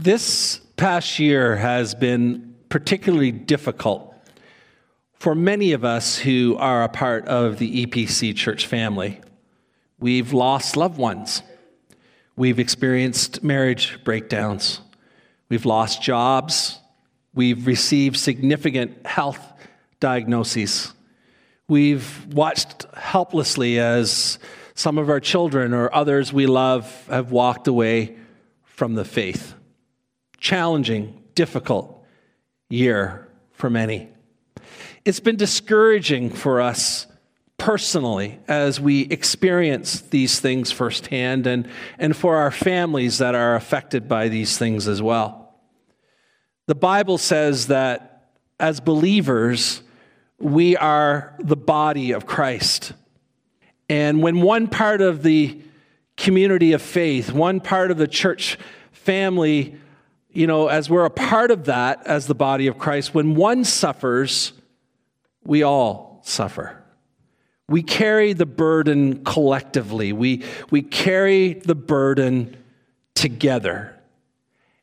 This past year has been particularly difficult for many of us who are a part of the EPC church family. We've lost loved ones. We've experienced marriage breakdowns. We've lost jobs. We've received significant health diagnoses. We've watched helplessly as some of our children or others we love have walked away from the faith challenging, difficult year for many. It's been discouraging for us personally as we experience these things firsthand and, and for our families that are affected by these things as well. The Bible says that as believers, we are the body of Christ. And when one part of the community of faith, one part of the church family you know, as we're a part of that as the body of Christ, when one suffers, we all suffer. We carry the burden collectively, we, we carry the burden together.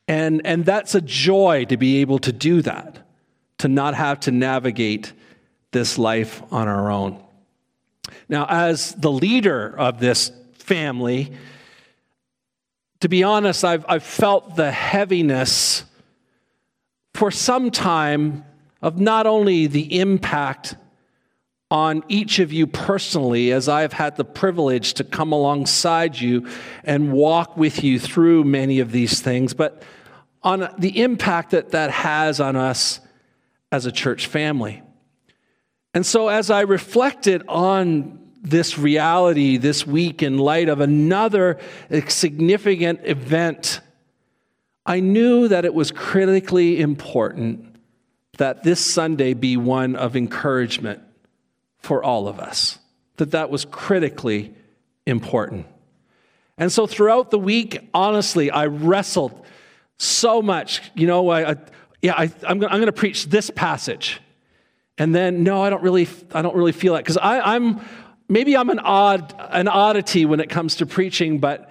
And, and that's a joy to be able to do that, to not have to navigate this life on our own. Now, as the leader of this family, to be honest, I've, I've felt the heaviness for some time of not only the impact on each of you personally, as I've had the privilege to come alongside you and walk with you through many of these things, but on the impact that that has on us as a church family. And so, as I reflected on this reality this week in light of another significant event, I knew that it was critically important that this Sunday be one of encouragement for all of us, that that was critically important. And so throughout the week, honestly, I wrestled so much. You know, I, I yeah, I, am going to preach this passage. And then, no, I don't really, I don't really feel that because I'm, maybe I'm an odd an oddity when it comes to preaching, but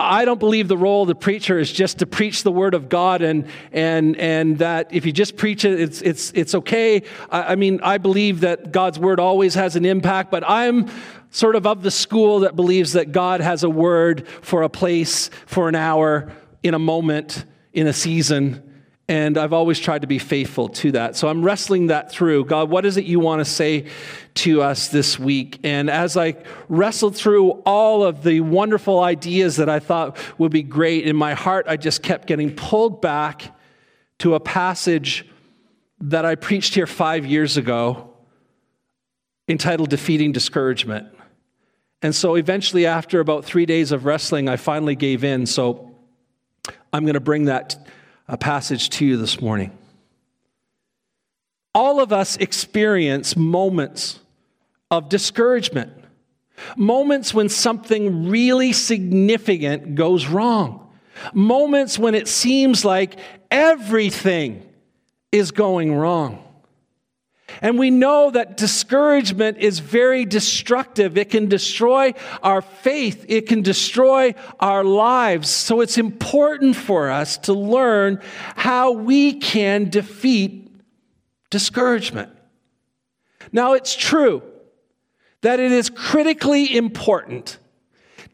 I don't believe the role of the preacher is just to preach the word of God and and and that if you just preach it, it's it's it's okay. I, I mean, I believe that God's word always has an impact, but I'm sort of of the school that believes that God has a word for a place, for an hour, in a moment, in a season. And I've always tried to be faithful to that. So I'm wrestling that through. God, what is it you want to say to us this week? And as I wrestled through all of the wonderful ideas that I thought would be great, in my heart, I just kept getting pulled back to a passage that I preached here five years ago entitled Defeating Discouragement. And so eventually, after about three days of wrestling, I finally gave in. So I'm going to bring that a passage to you this morning. All of us experience moments of discouragement, moments when something really significant goes wrong, moments when it seems like everything is going wrong. And we know that discouragement is very destructive. It can destroy our faith, it can destroy our lives. So it's important for us to learn how we can defeat discouragement. Now, it's true that it is critically important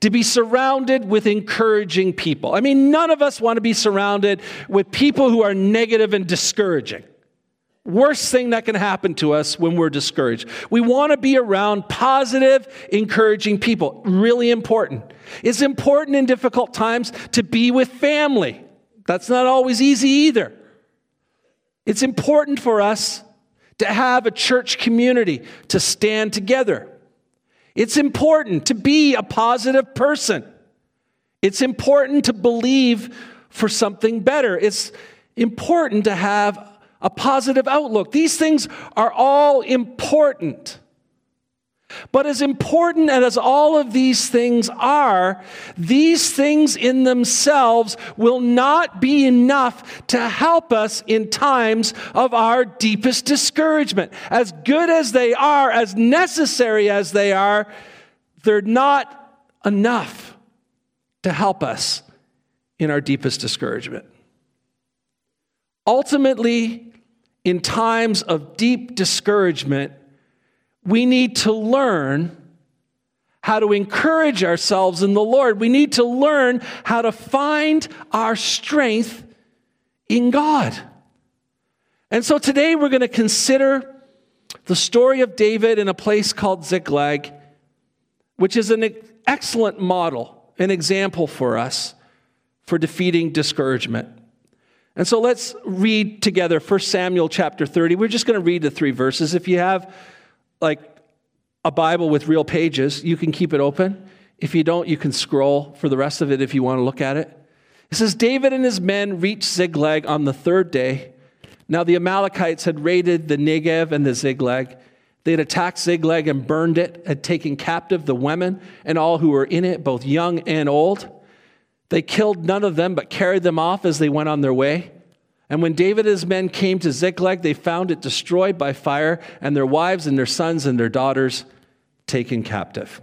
to be surrounded with encouraging people. I mean, none of us want to be surrounded with people who are negative and discouraging. Worst thing that can happen to us when we're discouraged. We want to be around positive, encouraging people. Really important. It's important in difficult times to be with family. That's not always easy either. It's important for us to have a church community, to stand together. It's important to be a positive person. It's important to believe for something better. It's important to have a positive outlook. These things are all important. But as important as all of these things are, these things in themselves will not be enough to help us in times of our deepest discouragement. As good as they are, as necessary as they are, they're not enough to help us in our deepest discouragement. Ultimately, in times of deep discouragement, we need to learn how to encourage ourselves in the Lord. We need to learn how to find our strength in God. And so today we're going to consider the story of David in a place called Ziklag, which is an excellent model, an example for us for defeating discouragement. And so let's read together 1 Samuel chapter 30. We're just going to read the three verses. If you have like a Bible with real pages, you can keep it open. If you don't, you can scroll for the rest of it if you want to look at it. It says David and his men reached Ziklag on the third day. Now the Amalekites had raided the Negev and the Ziklag. They had attacked Ziklag and burned it, had taken captive the women and all who were in it, both young and old. They killed none of them, but carried them off as they went on their way. And when David and his men came to Ziklag, they found it destroyed by fire, and their wives and their sons and their daughters taken captive.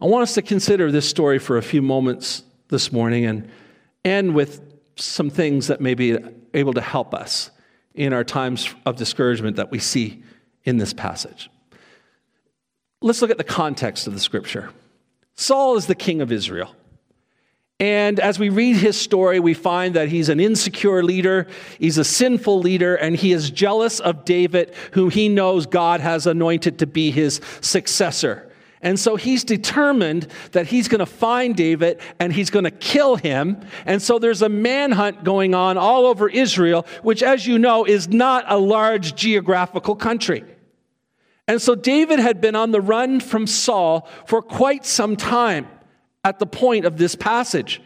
I want us to consider this story for a few moments this morning and end with some things that may be able to help us in our times of discouragement that we see in this passage. Let's look at the context of the scripture. Saul is the king of Israel. And as we read his story, we find that he's an insecure leader, he's a sinful leader, and he is jealous of David, whom he knows God has anointed to be his successor. And so he's determined that he's going to find David and he's going to kill him. And so there's a manhunt going on all over Israel, which, as you know, is not a large geographical country. And so David had been on the run from Saul for quite some time at the point of this passage.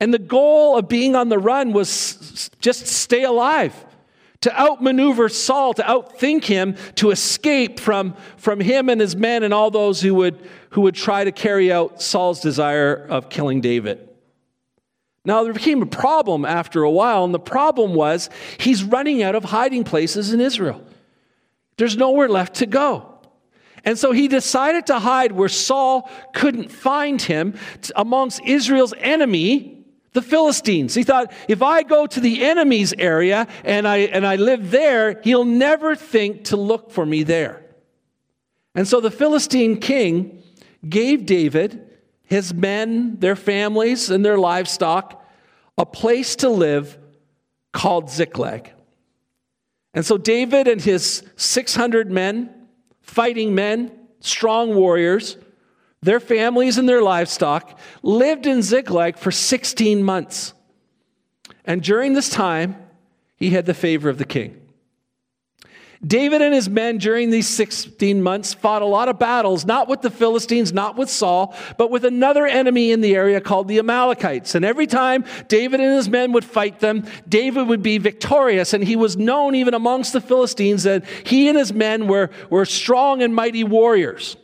And the goal of being on the run was just stay alive, to outmaneuver Saul, to outthink him, to escape from, from him and his men and all those who would, who would try to carry out Saul's desire of killing David. Now, there became a problem after a while, and the problem was he's running out of hiding places in Israel. There's nowhere left to go. And so he decided to hide where Saul couldn't find him amongst Israel's enemy, the Philistines. He thought, if I go to the enemy's area and I, and I live there, he'll never think to look for me there. And so the Philistine king gave David, his men, their families, and their livestock a place to live called Ziklag. And so David and his 600 men fighting men, strong warriors, their families and their livestock, lived in Ziklag for 16 months. And during this time, he had the favor of the king. David and his men during these 16 months fought a lot of battles, not with the Philistines, not with Saul, but with another enemy in the area called the Amalekites. And every time David and his men would fight them, David would be victorious. And he was known even amongst the Philistines that he and his men were, were strong and mighty warriors.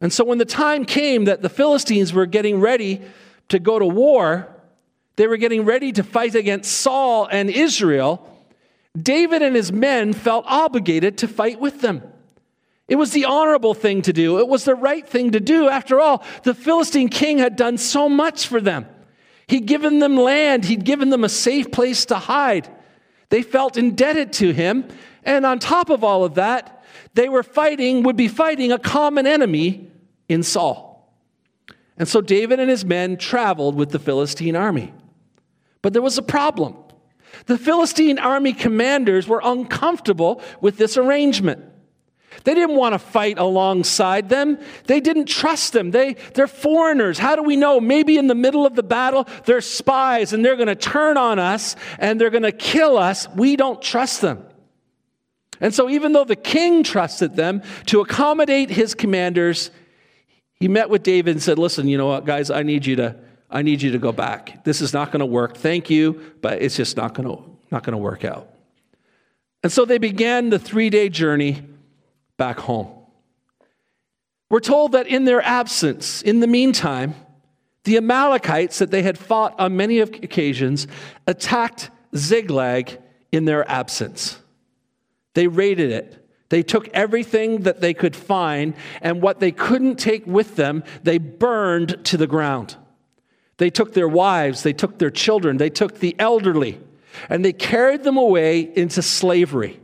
And so when the time came that the Philistines were getting ready to go to war, they were getting ready to fight against Saul and Israel. David and his men felt obligated to fight with them. It was the honorable thing to do. It was the right thing to do. After all, the Philistine king had done so much for them. He'd given them land, he'd given them a safe place to hide. They felt indebted to him. And on top of all of that, they were fighting, would be fighting a common enemy in Saul. And so David and his men traveled with the Philistine army. But there was a problem. The Philistine army commanders were uncomfortable with this arrangement. They didn't want to fight alongside them. They didn't trust them. They, they're foreigners. How do we know? Maybe in the middle of the battle, they're spies and they're going to turn on us and they're going to kill us. We don't trust them. And so, even though the king trusted them to accommodate his commanders, he met with David and said, Listen, you know what, guys, I need you to I need you to go back. This is not going to work. Thank you, but it's just not going to not going to work out. And so they began the 3-day journey back home. We're told that in their absence, in the meantime, the Amalekites that they had fought on many occasions attacked Ziklag in their absence. They raided it. They took everything that they could find, and what they couldn't take with them, they burned to the ground. They took their wives, they took their children, they took the elderly. and they carried them away into slavery.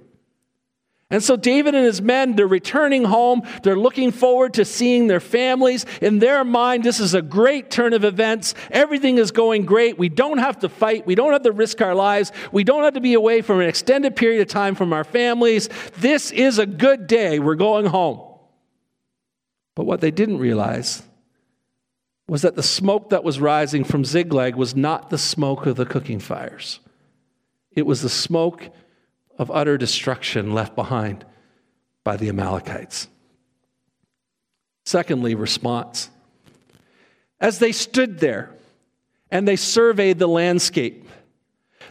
And so David and his men, they're returning home. They're looking forward to seeing their families. In their mind, this is a great turn of events. Everything is going great. We don't have to fight. We don't have to risk our lives. We don't have to be away for an extended period of time from our families. This is a good day. We're going home. But what they didn't realize was that the smoke that was rising from Ziklag was not the smoke of the cooking fires. It was the smoke of utter destruction left behind by the Amalekites. Secondly, response. As they stood there and they surveyed the landscape,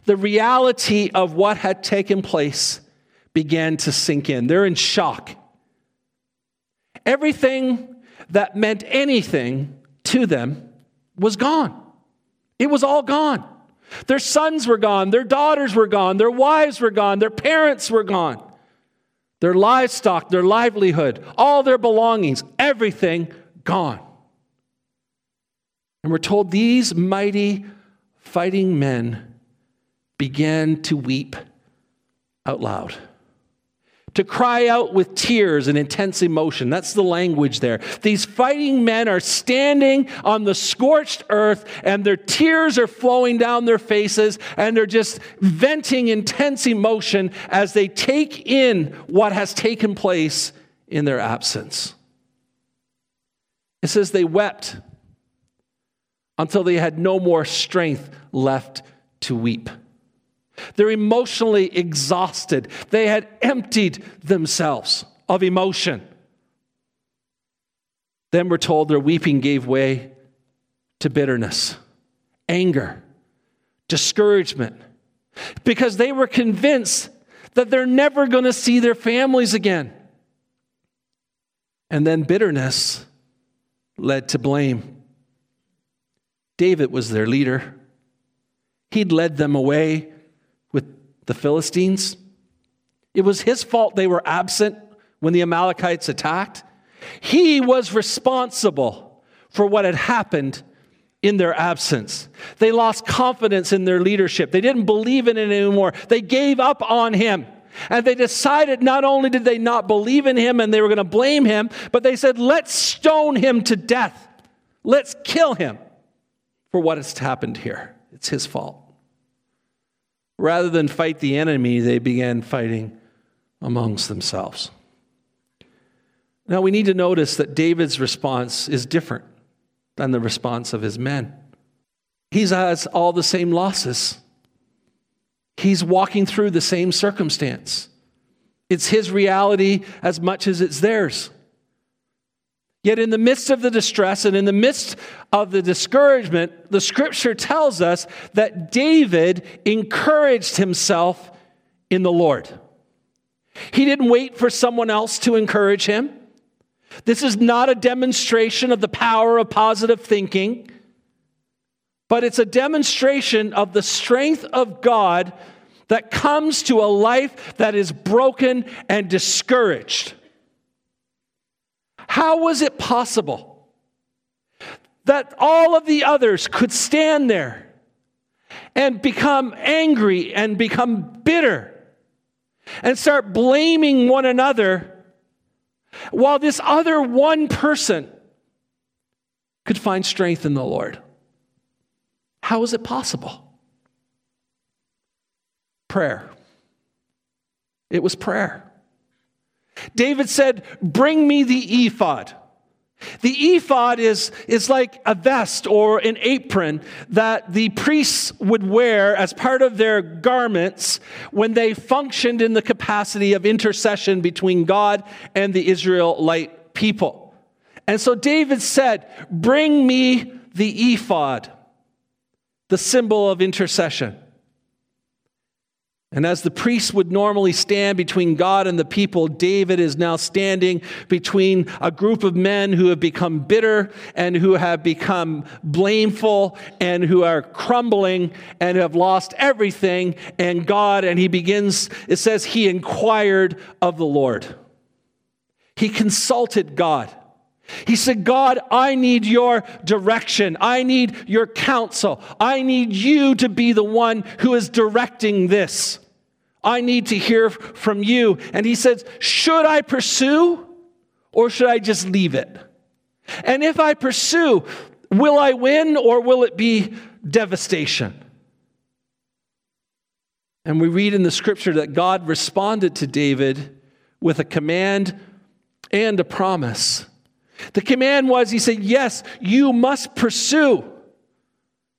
the reality of what had taken place began to sink in. They're in shock. Everything that meant anything to them was gone. It was all gone. Their sons were gone, their daughters were gone, their wives were gone, their parents were gone, their livestock, their livelihood, all their belongings, everything gone. And we're told these mighty fighting men began to weep out loud to cry out with tears and intense emotion. That's the language there. These fighting men are standing on the scorched earth and their tears are flowing down their faces and they're just venting intense emotion as they take in what has taken place in their absence. It says they wept until they had no more strength left to weep. They're emotionally exhausted. They had emptied themselves of emotion. Then we're told their weeping gave way to bitterness, anger, discouragement, because they were convinced that they're never going to see their families again. And then bitterness led to blame. David was their leader. He'd led them away the Philistines. It was his fault they were absent when the Amalekites attacked. He was responsible for what had happened in their absence. They lost confidence in their leadership. They didn't believe in it anymore. They gave up on him. And they decided not only did they not believe in him and they were going to blame him, but they said, let's stone him to death. Let's kill him for what has happened here. It's his fault. Rather than fight the enemy, they began fighting amongst themselves. Now we need to notice that David's response is different than the response of his men. He has all the same losses. He's walking through the same circumstance. It's his reality as much as it's theirs. Yet, in the midst of the distress and in the midst of the discouragement, the scripture tells us that David encouraged himself in the Lord. He didn't wait for someone else to encourage him. This is not a demonstration of the power of positive thinking, but it's a demonstration of the strength of God that comes to a life that is broken and discouraged. How was it possible that all of the others could stand there and become angry and become bitter and start blaming one another while this other one person could find strength in the Lord? How is it possible? Prayer. It was prayer. David said, Bring me the ephod. The ephod is, is like a vest or an apron that the priests would wear as part of their garments when they functioned in the capacity of intercession between God and the Israelite people. And so David said, Bring me the ephod, the symbol of intercession. And as the priest would normally stand between God and the people, David is now standing between a group of men who have become bitter and who have become blameful and who are crumbling and have lost everything and God. And he begins, it says, he inquired of the Lord. He consulted God. He said, God, I need your direction. I need your counsel. I need you to be the one who is directing this. I need to hear from you. And he says, Should I pursue or should I just leave it? And if I pursue, will I win or will it be devastation? And we read in the scripture that God responded to David with a command and a promise. The command was, He said, Yes, you must pursue.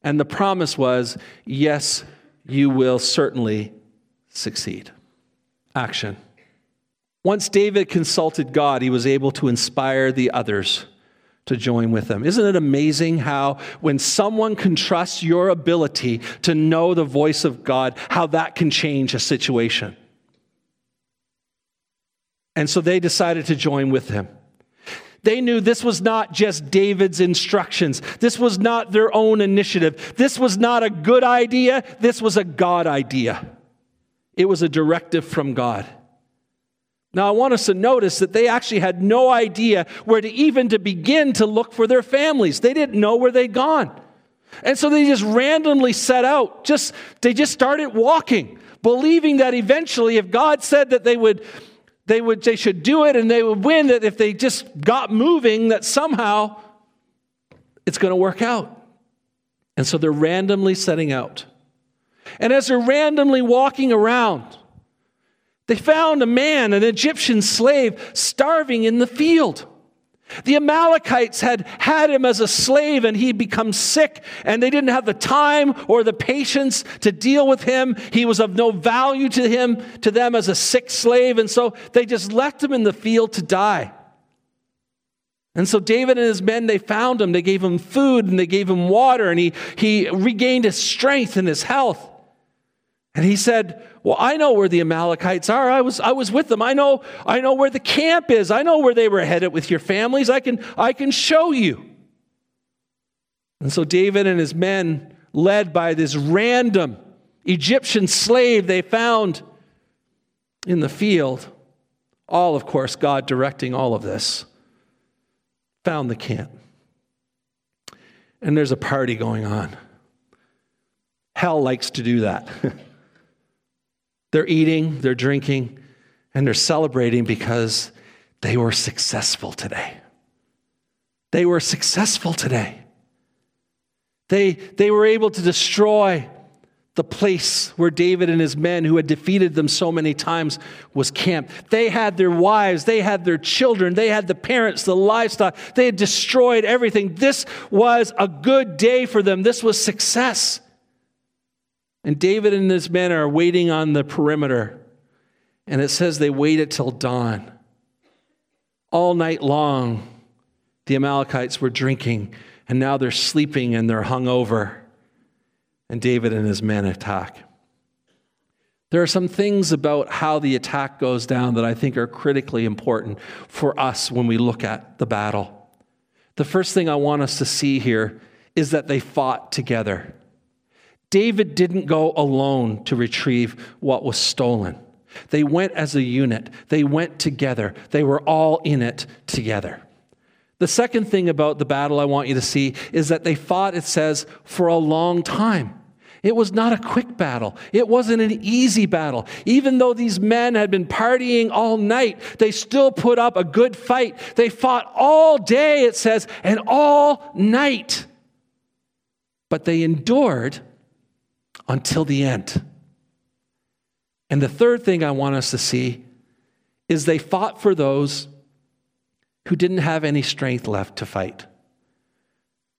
And the promise was, Yes, you will certainly succeed. Action. Once David consulted God, he was able to inspire the others to join with them. Isn't it amazing how, when someone can trust your ability to know the voice of God, how that can change a situation? And so they decided to join with him. They knew this was not just David's instructions. This was not their own initiative. This was not a good idea. This was a God idea. It was a directive from God. Now I want us to notice that they actually had no idea where to even to begin to look for their families. They didn't know where they'd gone. And so they just randomly set out. Just they just started walking, believing that eventually if God said that they would they would they should do it and they would win that if they just got moving that somehow it's going to work out. And so they're randomly setting out. And as they're randomly walking around, they found a man, an Egyptian slave, starving in the field. The Amalekites had had him as a slave and he'd become sick, and they didn't have the time or the patience to deal with him. He was of no value to him, to them as a sick slave, and so they just left him in the field to die. And so David and his men, they found him, they gave him food and they gave him water, and he, he regained his strength and his health. And he said, Well, I know where the Amalekites are. I was, I was with them. I know, I know where the camp is. I know where they were headed with your families. I can, I can show you. And so David and his men, led by this random Egyptian slave they found in the field, all, of course, God directing all of this, found the camp. And there's a party going on. Hell likes to do that. They're eating, they're drinking, and they're celebrating because they were successful today. They were successful today. They, they were able to destroy the place where David and his men, who had defeated them so many times, was camped. They had their wives, they had their children, they had the parents, the livestock. They had destroyed everything. This was a good day for them. This was success. And David and his men are waiting on the perimeter. And it says they waited till dawn. All night long, the Amalekites were drinking, and now they're sleeping and they're hungover. And David and his men attack. There are some things about how the attack goes down that I think are critically important for us when we look at the battle. The first thing I want us to see here is that they fought together. David didn't go alone to retrieve what was stolen. They went as a unit, they went together, they were all in it together. The second thing about the battle I want you to see is that they fought, it says, for a long time. It was not a quick battle. It wasn't an easy battle. Even though these men had been partying all night, they still put up a good fight. They fought all day, it says, and all night. But they endured until the end. And the third thing I want us to see is they fought for those who didn't have any strength left to fight.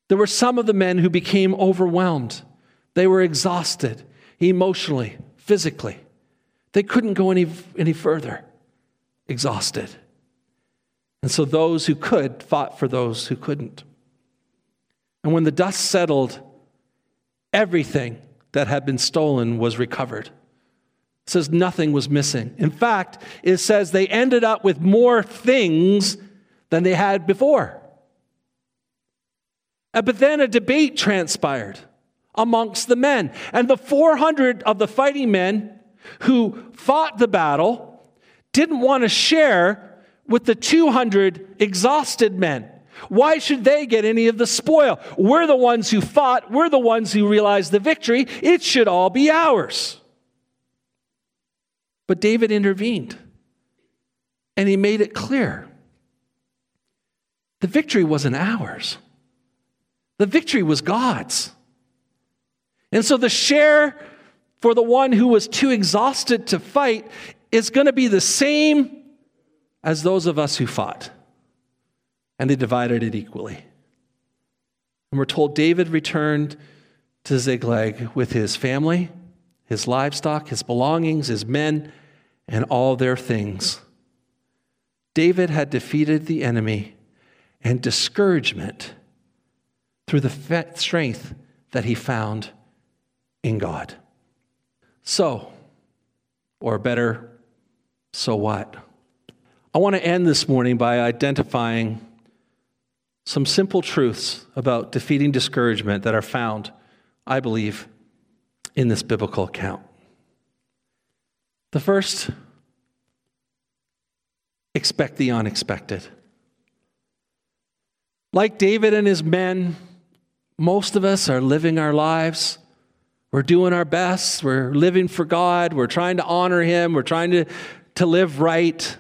There were some of the men who became overwhelmed. They were exhausted emotionally, physically. They couldn't go any, any further, exhausted. And so those who could fought for those who couldn't. And when the dust settled, everything that had been stolen was recovered. It says nothing was missing. In fact, it says they ended up with more things than they had before. But then a debate transpired amongst the men. And the 400 of the fighting men who fought the battle didn't want to share with the 200 exhausted men Why should they get any of the spoil? We're the ones who fought, we're the ones who realized the victory. It should all be ours. But David intervened and he made it clear the victory wasn't ours, the victory was God's. And so the share for the one who was too exhausted to fight is going to be the same as those of us who fought. And they divided it equally. And we're told David returned to Ziklag with his family, his livestock, his belongings, his men, and all their things. David had defeated the enemy and discouragement through the strength that he found in God. So, or better, so what? I want to end this morning by identifying some simple truths about defeating discouragement that are found, I believe, in this biblical account. The first, expect the unexpected. Like David and his men, most of us are living our lives. We're doing our best. We're living for God. We're trying to honor Him. We're trying to, to live right.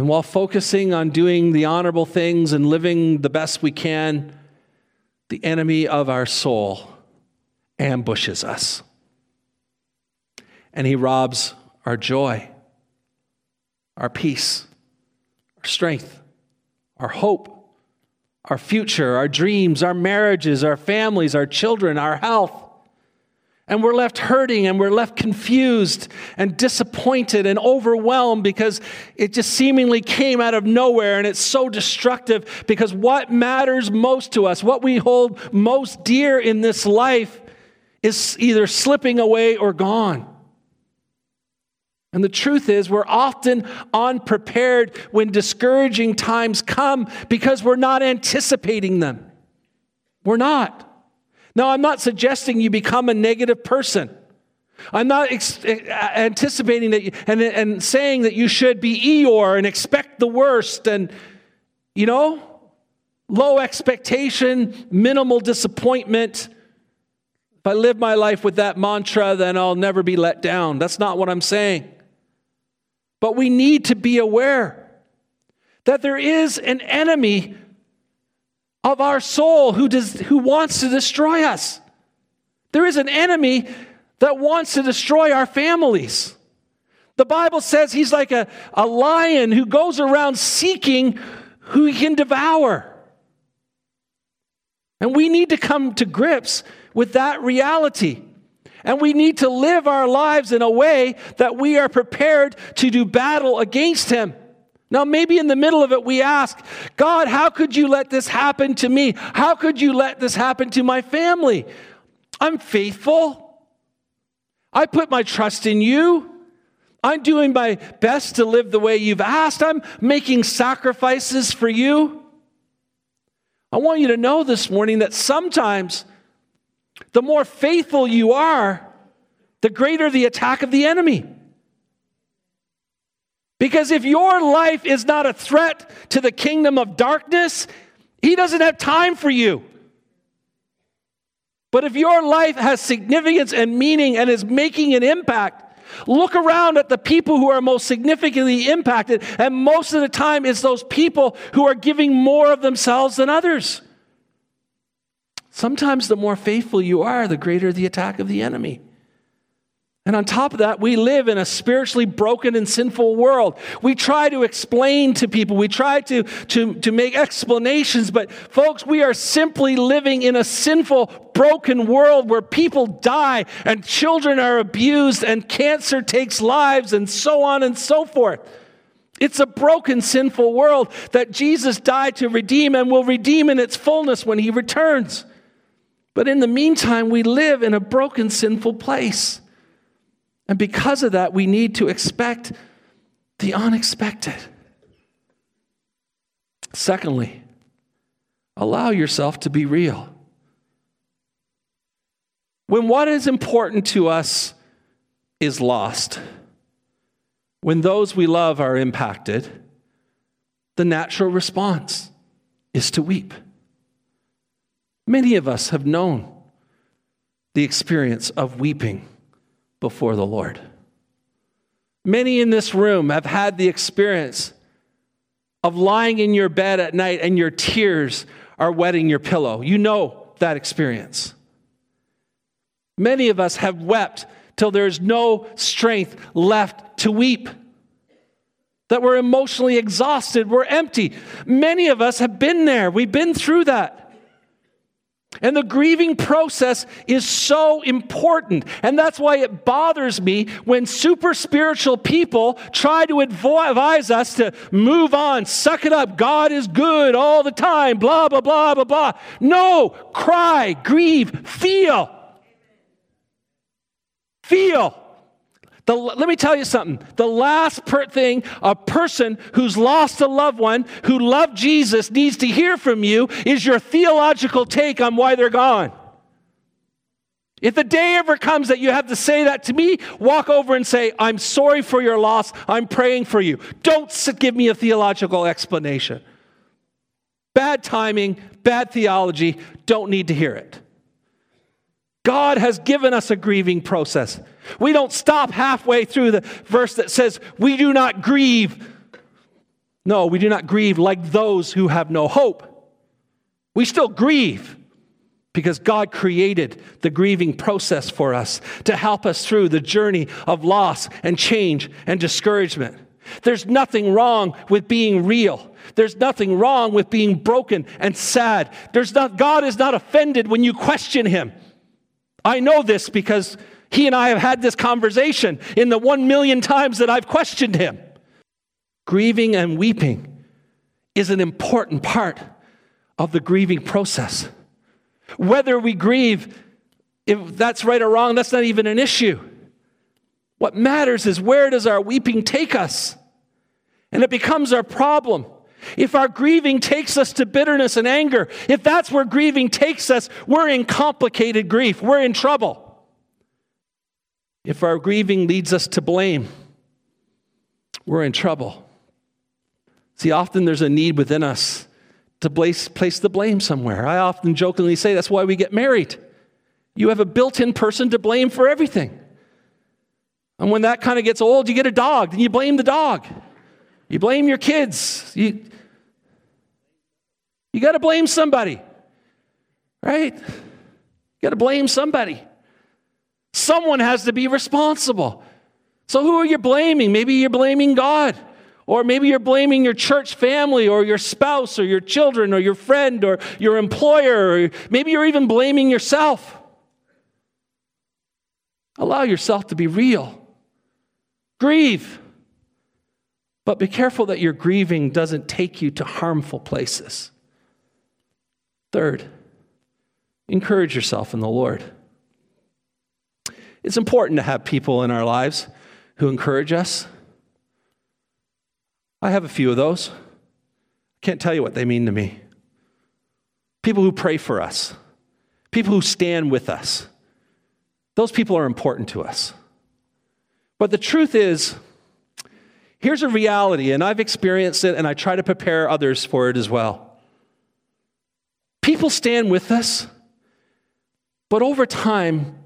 And while focusing on doing the honorable things and living the best we can, the enemy of our soul ambushes us. And he robs our joy, our peace, our strength, our hope, our future, our dreams, our marriages, our families, our children, our health. And we're left hurting and we're left confused and disappointed and overwhelmed because it just seemingly came out of nowhere and it's so destructive because what matters most to us, what we hold most dear in this life, is either slipping away or gone. And the truth is, we're often unprepared when discouraging times come because we're not anticipating them. We're not. Now, I'm not suggesting you become a negative person. I'm not ex- eh, anticipating that you, and, and saying that you should be Eeyore and expect the worst and, you know, low expectation, minimal disappointment. If I live my life with that mantra, then I'll never be let down. That's not what I'm saying. But we need to be aware that there is an enemy of our soul who, does, who wants to destroy us. There is an enemy that wants to destroy our families. The Bible says he's like a, a lion who goes around seeking who he can devour. And we need to come to grips with that reality. And we need to live our lives in a way that we are prepared to do battle against him. Now, maybe in the middle of it, we ask, God, how could you let this happen to me? How could you let this happen to my family? I'm faithful. I put my trust in you. I'm doing my best to live the way you've asked. I'm making sacrifices for you. I want you to know this morning that sometimes the more faithful you are, the greater the attack of the enemy. Because if your life is not a threat to the kingdom of darkness, he doesn't have time for you. But if your life has significance and meaning and is making an impact, look around at the people who are most significantly impacted, and most of the time it's those people who are giving more of themselves than others. Sometimes the more faithful you are, the greater the attack of the enemy. And on top of that, we live in a spiritually broken and sinful world. We try to explain to people, we try to, to, to make explanations, but folks, we are simply living in a sinful, broken world where people die and children are abused and cancer takes lives and so on and so forth. It's a broken, sinful world that Jesus died to redeem and will redeem in its fullness when he returns. But in the meantime, we live in a broken, sinful place. And because of that, we need to expect the unexpected. Secondly, allow yourself to be real. When what is important to us is lost, when those we love are impacted, the natural response is to weep. Many of us have known the experience of weeping before the Lord. Many in this room have had the experience of lying in your bed at night and your tears are wetting your pillow. You know that experience. Many of us have wept till there's no strength left to weep. That we're emotionally exhausted, we're empty. Many of us have been there, we've been through that. And the grieving process is so important. And that's why it bothers me when super spiritual people try to advise us to move on, suck it up. God is good all the time, blah, blah, blah, blah, blah. No, cry, grieve, feel. Feel. The, let me tell you something. The last per thing a person who's lost a loved one, who loved Jesus, needs to hear from you is your theological take on why they're gone. If the day ever comes that you have to say that to me, walk over and say, I'm sorry for your loss. I'm praying for you. Don't give me a theological explanation. Bad timing, bad theology, don't need to hear it. God has given us a grieving process. We don't stop halfway through the verse that says, We do not grieve. No, we do not grieve like those who have no hope. We still grieve because God created the grieving process for us to help us through the journey of loss and change and discouragement. There's nothing wrong with being real. There's nothing wrong with being broken and sad. There's not, God is not offended when you question him. I know this because he and I have had this conversation in the one million times that I've questioned him. Grieving and weeping is an important part of the grieving process. Whether we grieve, if that's right or wrong, that's not even an issue. What matters is where does our weeping take us? And it becomes our problem. If our grieving takes us to bitterness and anger, if that's where grieving takes us, we're in complicated grief. We're in trouble. If our grieving leads us to blame, we're in trouble. See, often there's a need within us to place, place the blame somewhere. I often jokingly say that's why we get married. You have a built in person to blame for everything. And when that kind of gets old, you get a dog, then you blame the dog. You blame your kids. You, you got to blame somebody, right? You got to blame somebody. Someone has to be responsible. So, who are you blaming? Maybe you're blaming God. Or maybe you're blaming your church family or your spouse or your children or your friend or your employer. Or maybe you're even blaming yourself. Allow yourself to be real. Grieve. But be careful that your grieving doesn't take you to harmful places. Third, encourage yourself in the Lord. It's important to have people in our lives who encourage us. I have a few of those. I can't tell you what they mean to me. People who pray for us, people who stand with us. Those people are important to us. But the truth is, here's a reality, and I've experienced it, and I try to prepare others for it as well. People stand with us, but over time,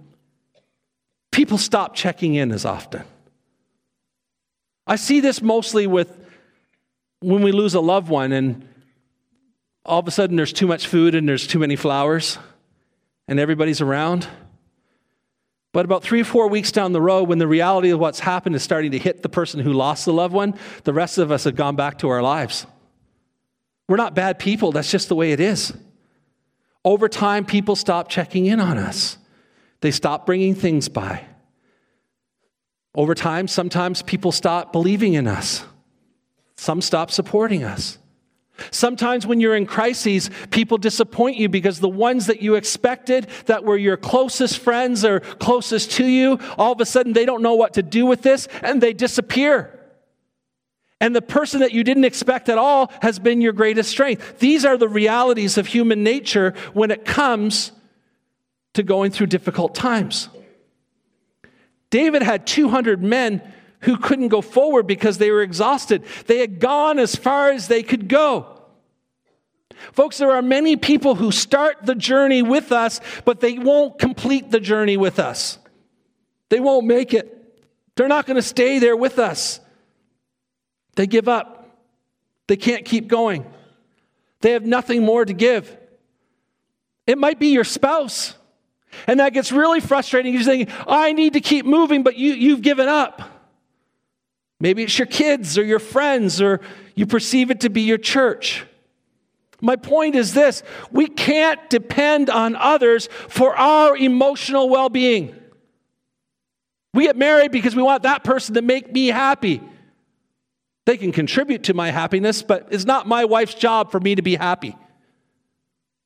people stop checking in as often. I see this mostly with when we lose a loved one and all of a sudden there's too much food and there's too many flowers and everybody's around. But about three or four weeks down the road, when the reality of what's happened is starting to hit the person who lost the loved one, the rest of us have gone back to our lives. We're not bad people, that's just the way it is. Over time, people stop checking in on us. They stop bringing things by. Over time, sometimes people stop believing in us. Some stop supporting us. Sometimes when you're in crises, people disappoint you because the ones that you expected that were your closest friends or closest to you, all of a sudden they don't know what to do with this and they disappear. And the person that you didn't expect at all has been your greatest strength. These are the realities of human nature when it comes to going through difficult times. David had 200 men who couldn't go forward because they were exhausted. They had gone as far as they could go. Folks, there are many people who start the journey with us, but they won't complete the journey with us. They won't make it. They're not going to stay there with us. They give up. They can't keep going. They have nothing more to give. It might be your spouse. And that gets really frustrating. You're thinking, I need to keep moving, but you, you've given up. Maybe it's your kids or your friends, or you perceive it to be your church. My point is this we can't depend on others for our emotional well being. We get married because we want that person to make me happy. They can contribute to my happiness, but it's not my wife's job for me to be happy.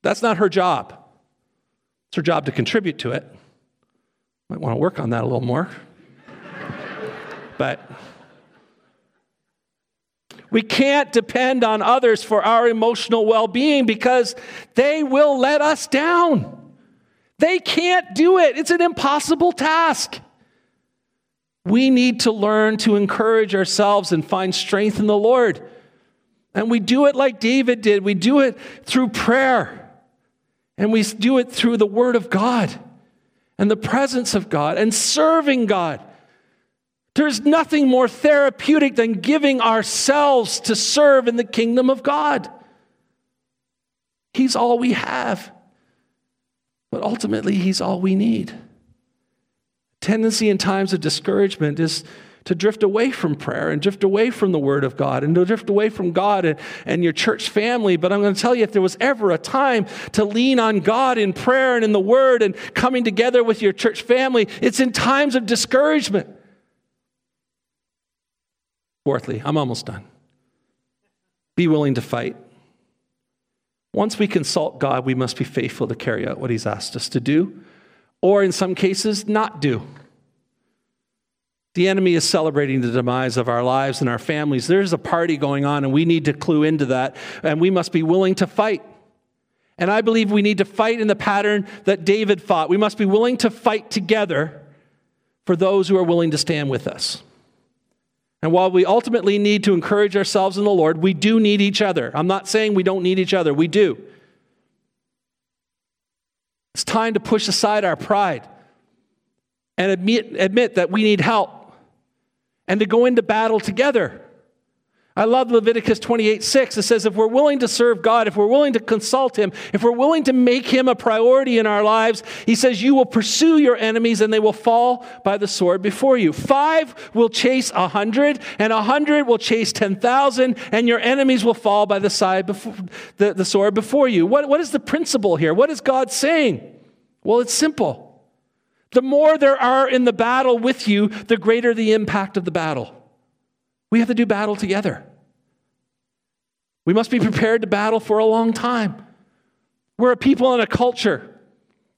That's not her job. It's her job to contribute to it. Might want to work on that a little more. but we can't depend on others for our emotional well being because they will let us down. They can't do it, it's an impossible task. We need to learn to encourage ourselves and find strength in the Lord. And we do it like David did. We do it through prayer. And we do it through the Word of God and the presence of God and serving God. There's nothing more therapeutic than giving ourselves to serve in the kingdom of God. He's all we have, but ultimately, He's all we need tendency in times of discouragement is to drift away from prayer and drift away from the Word of God and to drift away from God and, and your church family. But I'm going to tell you, if there was ever a time to lean on God in prayer and in the Word and coming together with your church family, it's in times of discouragement. Fourthly, I'm almost done. Be willing to fight. Once we consult God, we must be faithful to carry out what He's asked us to do or in some cases, not do. The enemy is celebrating the demise of our lives and our families. There's a party going on, and we need to clue into that, and we must be willing to fight. And I believe we need to fight in the pattern that David fought. We must be willing to fight together for those who are willing to stand with us. And while we ultimately need to encourage ourselves in the Lord, we do need each other. I'm not saying we don't need each other, we do. It's time to push aside our pride and admit, admit that we need help and to go into battle together. I love Leviticus 28 6. It says, if we're willing to serve God, if we're willing to consult Him, if we're willing to make Him a priority in our lives, He says, you will pursue your enemies and they will fall by the sword before you. Five will chase a hundred, and a hundred will chase 10,000, and your enemies will fall by the, side before, the, the sword before you. What, what is the principle here? What is God saying? Well, it's simple. The more there are in the battle with you, the greater the impact of the battle. We have to do battle together. We must be prepared to battle for a long time. We're a people and a culture,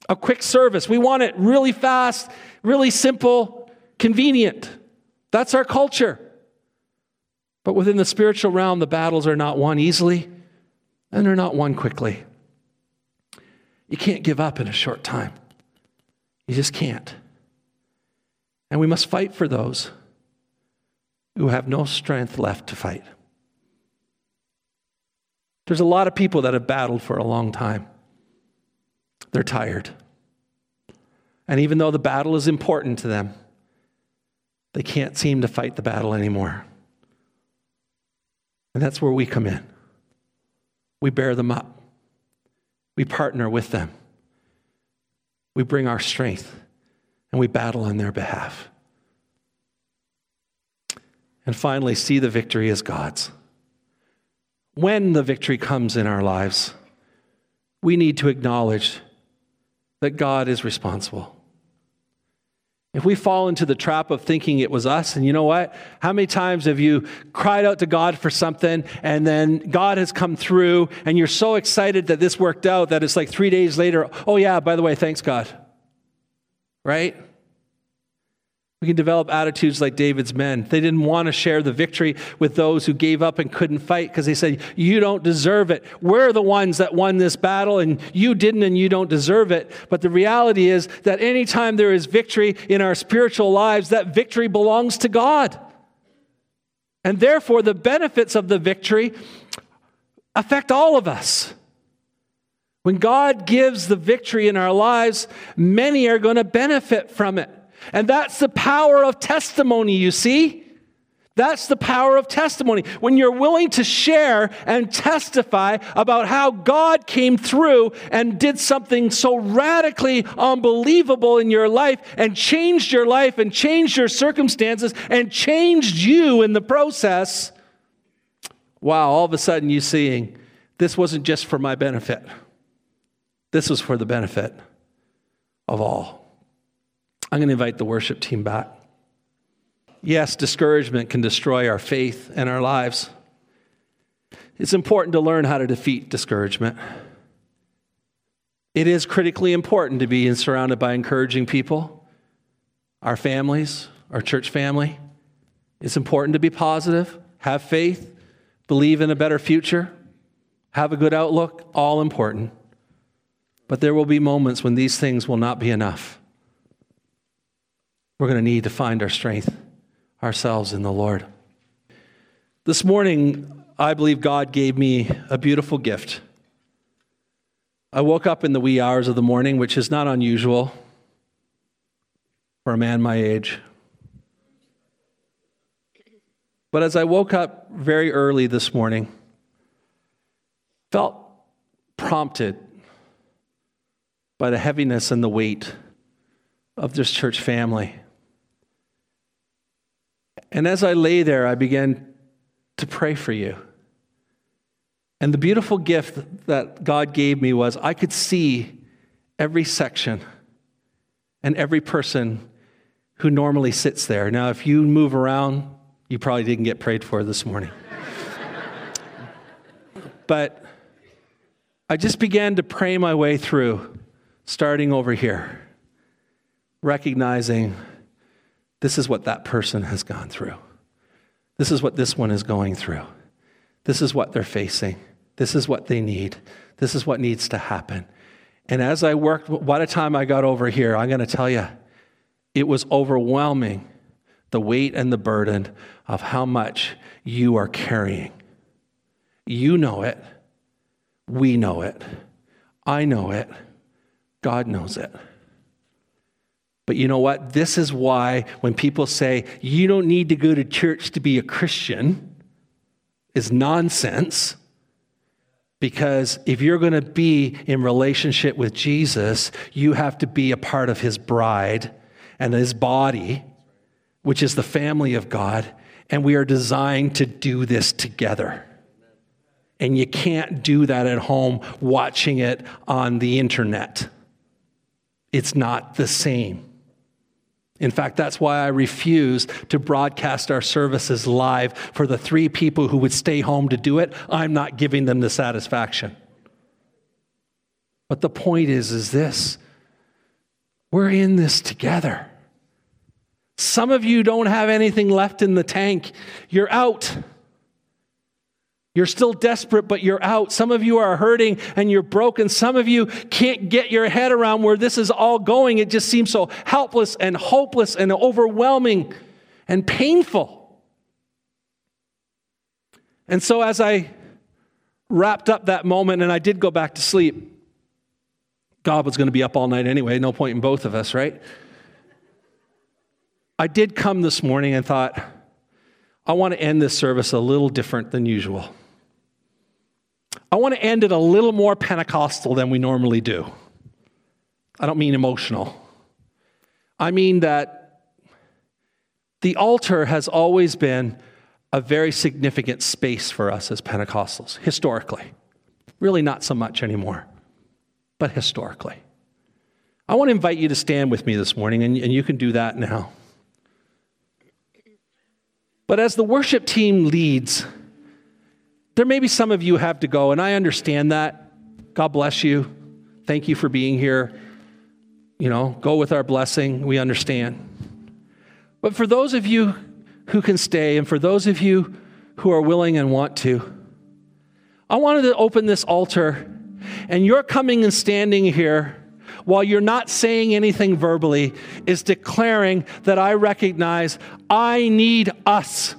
a quick service. We want it really fast, really simple, convenient. That's our culture. But within the spiritual realm, the battles are not won easily and they're not won quickly. You can't give up in a short time. You just can't. And we must fight for those who have no strength left to fight. There's a lot of people that have battled for a long time. They're tired. And even though the battle is important to them, they can't seem to fight the battle anymore. And that's where we come in. We bear them up, we partner with them, we bring our strength, and we battle on their behalf. And finally, see the victory as God's. When the victory comes in our lives, we need to acknowledge that God is responsible. If we fall into the trap of thinking it was us, and you know what? How many times have you cried out to God for something and then God has come through and you're so excited that this worked out that it's like three days later, oh yeah, by the way, thanks God. Right? We can develop attitudes like David's men. They didn't want to share the victory with those who gave up and couldn't fight because they said, You don't deserve it. We're the ones that won this battle and you didn't and you don't deserve it. But the reality is that anytime there is victory in our spiritual lives, that victory belongs to God. And therefore, the benefits of the victory affect all of us. When God gives the victory in our lives, many are going to benefit from it. And that's the power of testimony, you see. That's the power of testimony. When you're willing to share and testify about how God came through and did something so radically unbelievable in your life and changed your life and changed your circumstances and changed you in the process, wow, all of a sudden you're seeing this wasn't just for my benefit. This was for the benefit of all. I'm going to invite the worship team back. Yes, discouragement can destroy our faith and our lives. It's important to learn how to defeat discouragement. It is critically important to be surrounded by encouraging people, our families, our church family. It's important to be positive, have faith, believe in a better future, have a good outlook, all important. But there will be moments when these things will not be enough. We're going to need to find our strength ourselves in the Lord. This morning, I believe God gave me a beautiful gift. I woke up in the wee hours of the morning, which is not unusual for a man my age. But as I woke up very early this morning, felt prompted by the heaviness and the weight of this church family. And as I lay there, I began to pray for you. And the beautiful gift that God gave me was I could see every section and every person who normally sits there. Now, if you move around, you probably didn't get prayed for this morning. but I just began to pray my way through, starting over here, recognizing this is what that person has gone through. This is what this one is going through. This is what they're facing. This is what they need. This is what needs to happen. And as I worked, by the time I got over here, I'm going to tell you, it was overwhelming the weight and the burden of how much you are carrying. You know it. We know it. I know it. God knows it. But you know what? This is why when people say you don't need to go to church to be a Christian is nonsense. Because if you're going to be in relationship with Jesus, you have to be a part of his bride and his body, which is the family of God. And we are designed to do this together. And you can't do that at home watching it on the internet. It's not the same. In fact, that's why I refuse to broadcast our services live for the three people who would stay home to do it. I'm not giving them the satisfaction. But the point is is this. We're in this together. Some of you don't have anything left in the tank. You're out. You're still desperate, but you're out. Some of you are hurting and you're broken. Some of you can't get your head around where this is all going. It just seems so helpless and hopeless and overwhelming and painful. And so, as I wrapped up that moment and I did go back to sleep, God was going to be up all night anyway, no point in both of us, right? I did come this morning and thought, I want to end this service a little different than usual. I want to end it a little more Pentecostal than we normally do. I don't mean emotional. I mean that the altar has always been a very significant space for us as Pentecostals, historically. Really, not so much anymore, but historically. I want to invite you to stand with me this morning, and, and you can do that now. But as the worship team leads, there may be some of you have to go, and I understand that. God bless you. Thank you for being here. You know, go with our blessing. We understand. But for those of you who can stay, and for those of you who are willing and want to, I wanted to open this altar, and you're coming and standing here while you're not saying anything verbally, is declaring that I recognize I need us.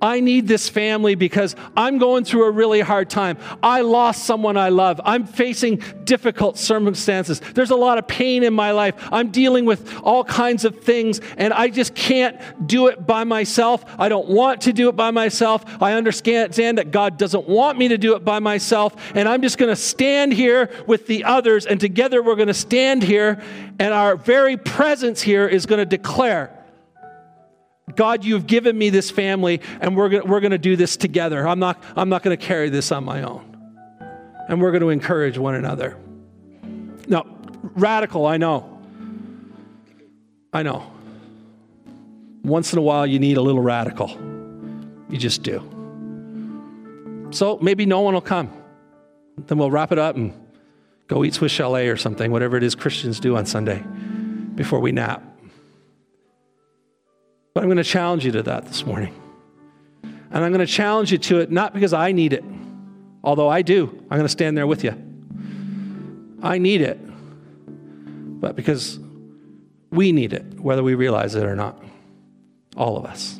I need this family because I'm going through a really hard time. I lost someone I love. I'm facing difficult circumstances. There's a lot of pain in my life. I'm dealing with all kinds of things, and I just can't do it by myself. I don't want to do it by myself. I understand that God doesn't want me to do it by myself, and I'm just going to stand here with the others, and together we're going to stand here, and our very presence here is going to declare God, you've given me this family, and we're going we're to do this together. I'm not, I'm not going to carry this on my own. And we're going to encourage one another. Now, radical, I know. I know. Once in a while, you need a little radical. You just do. So maybe no one will come. Then we'll wrap it up and go eat Swiss chalet or something, whatever it is Christians do on Sunday before we nap. But I'm going to challenge you to that this morning. And I'm going to challenge you to it not because I need it, although I do. I'm going to stand there with you. I need it, but because we need it, whether we realize it or not. All of us.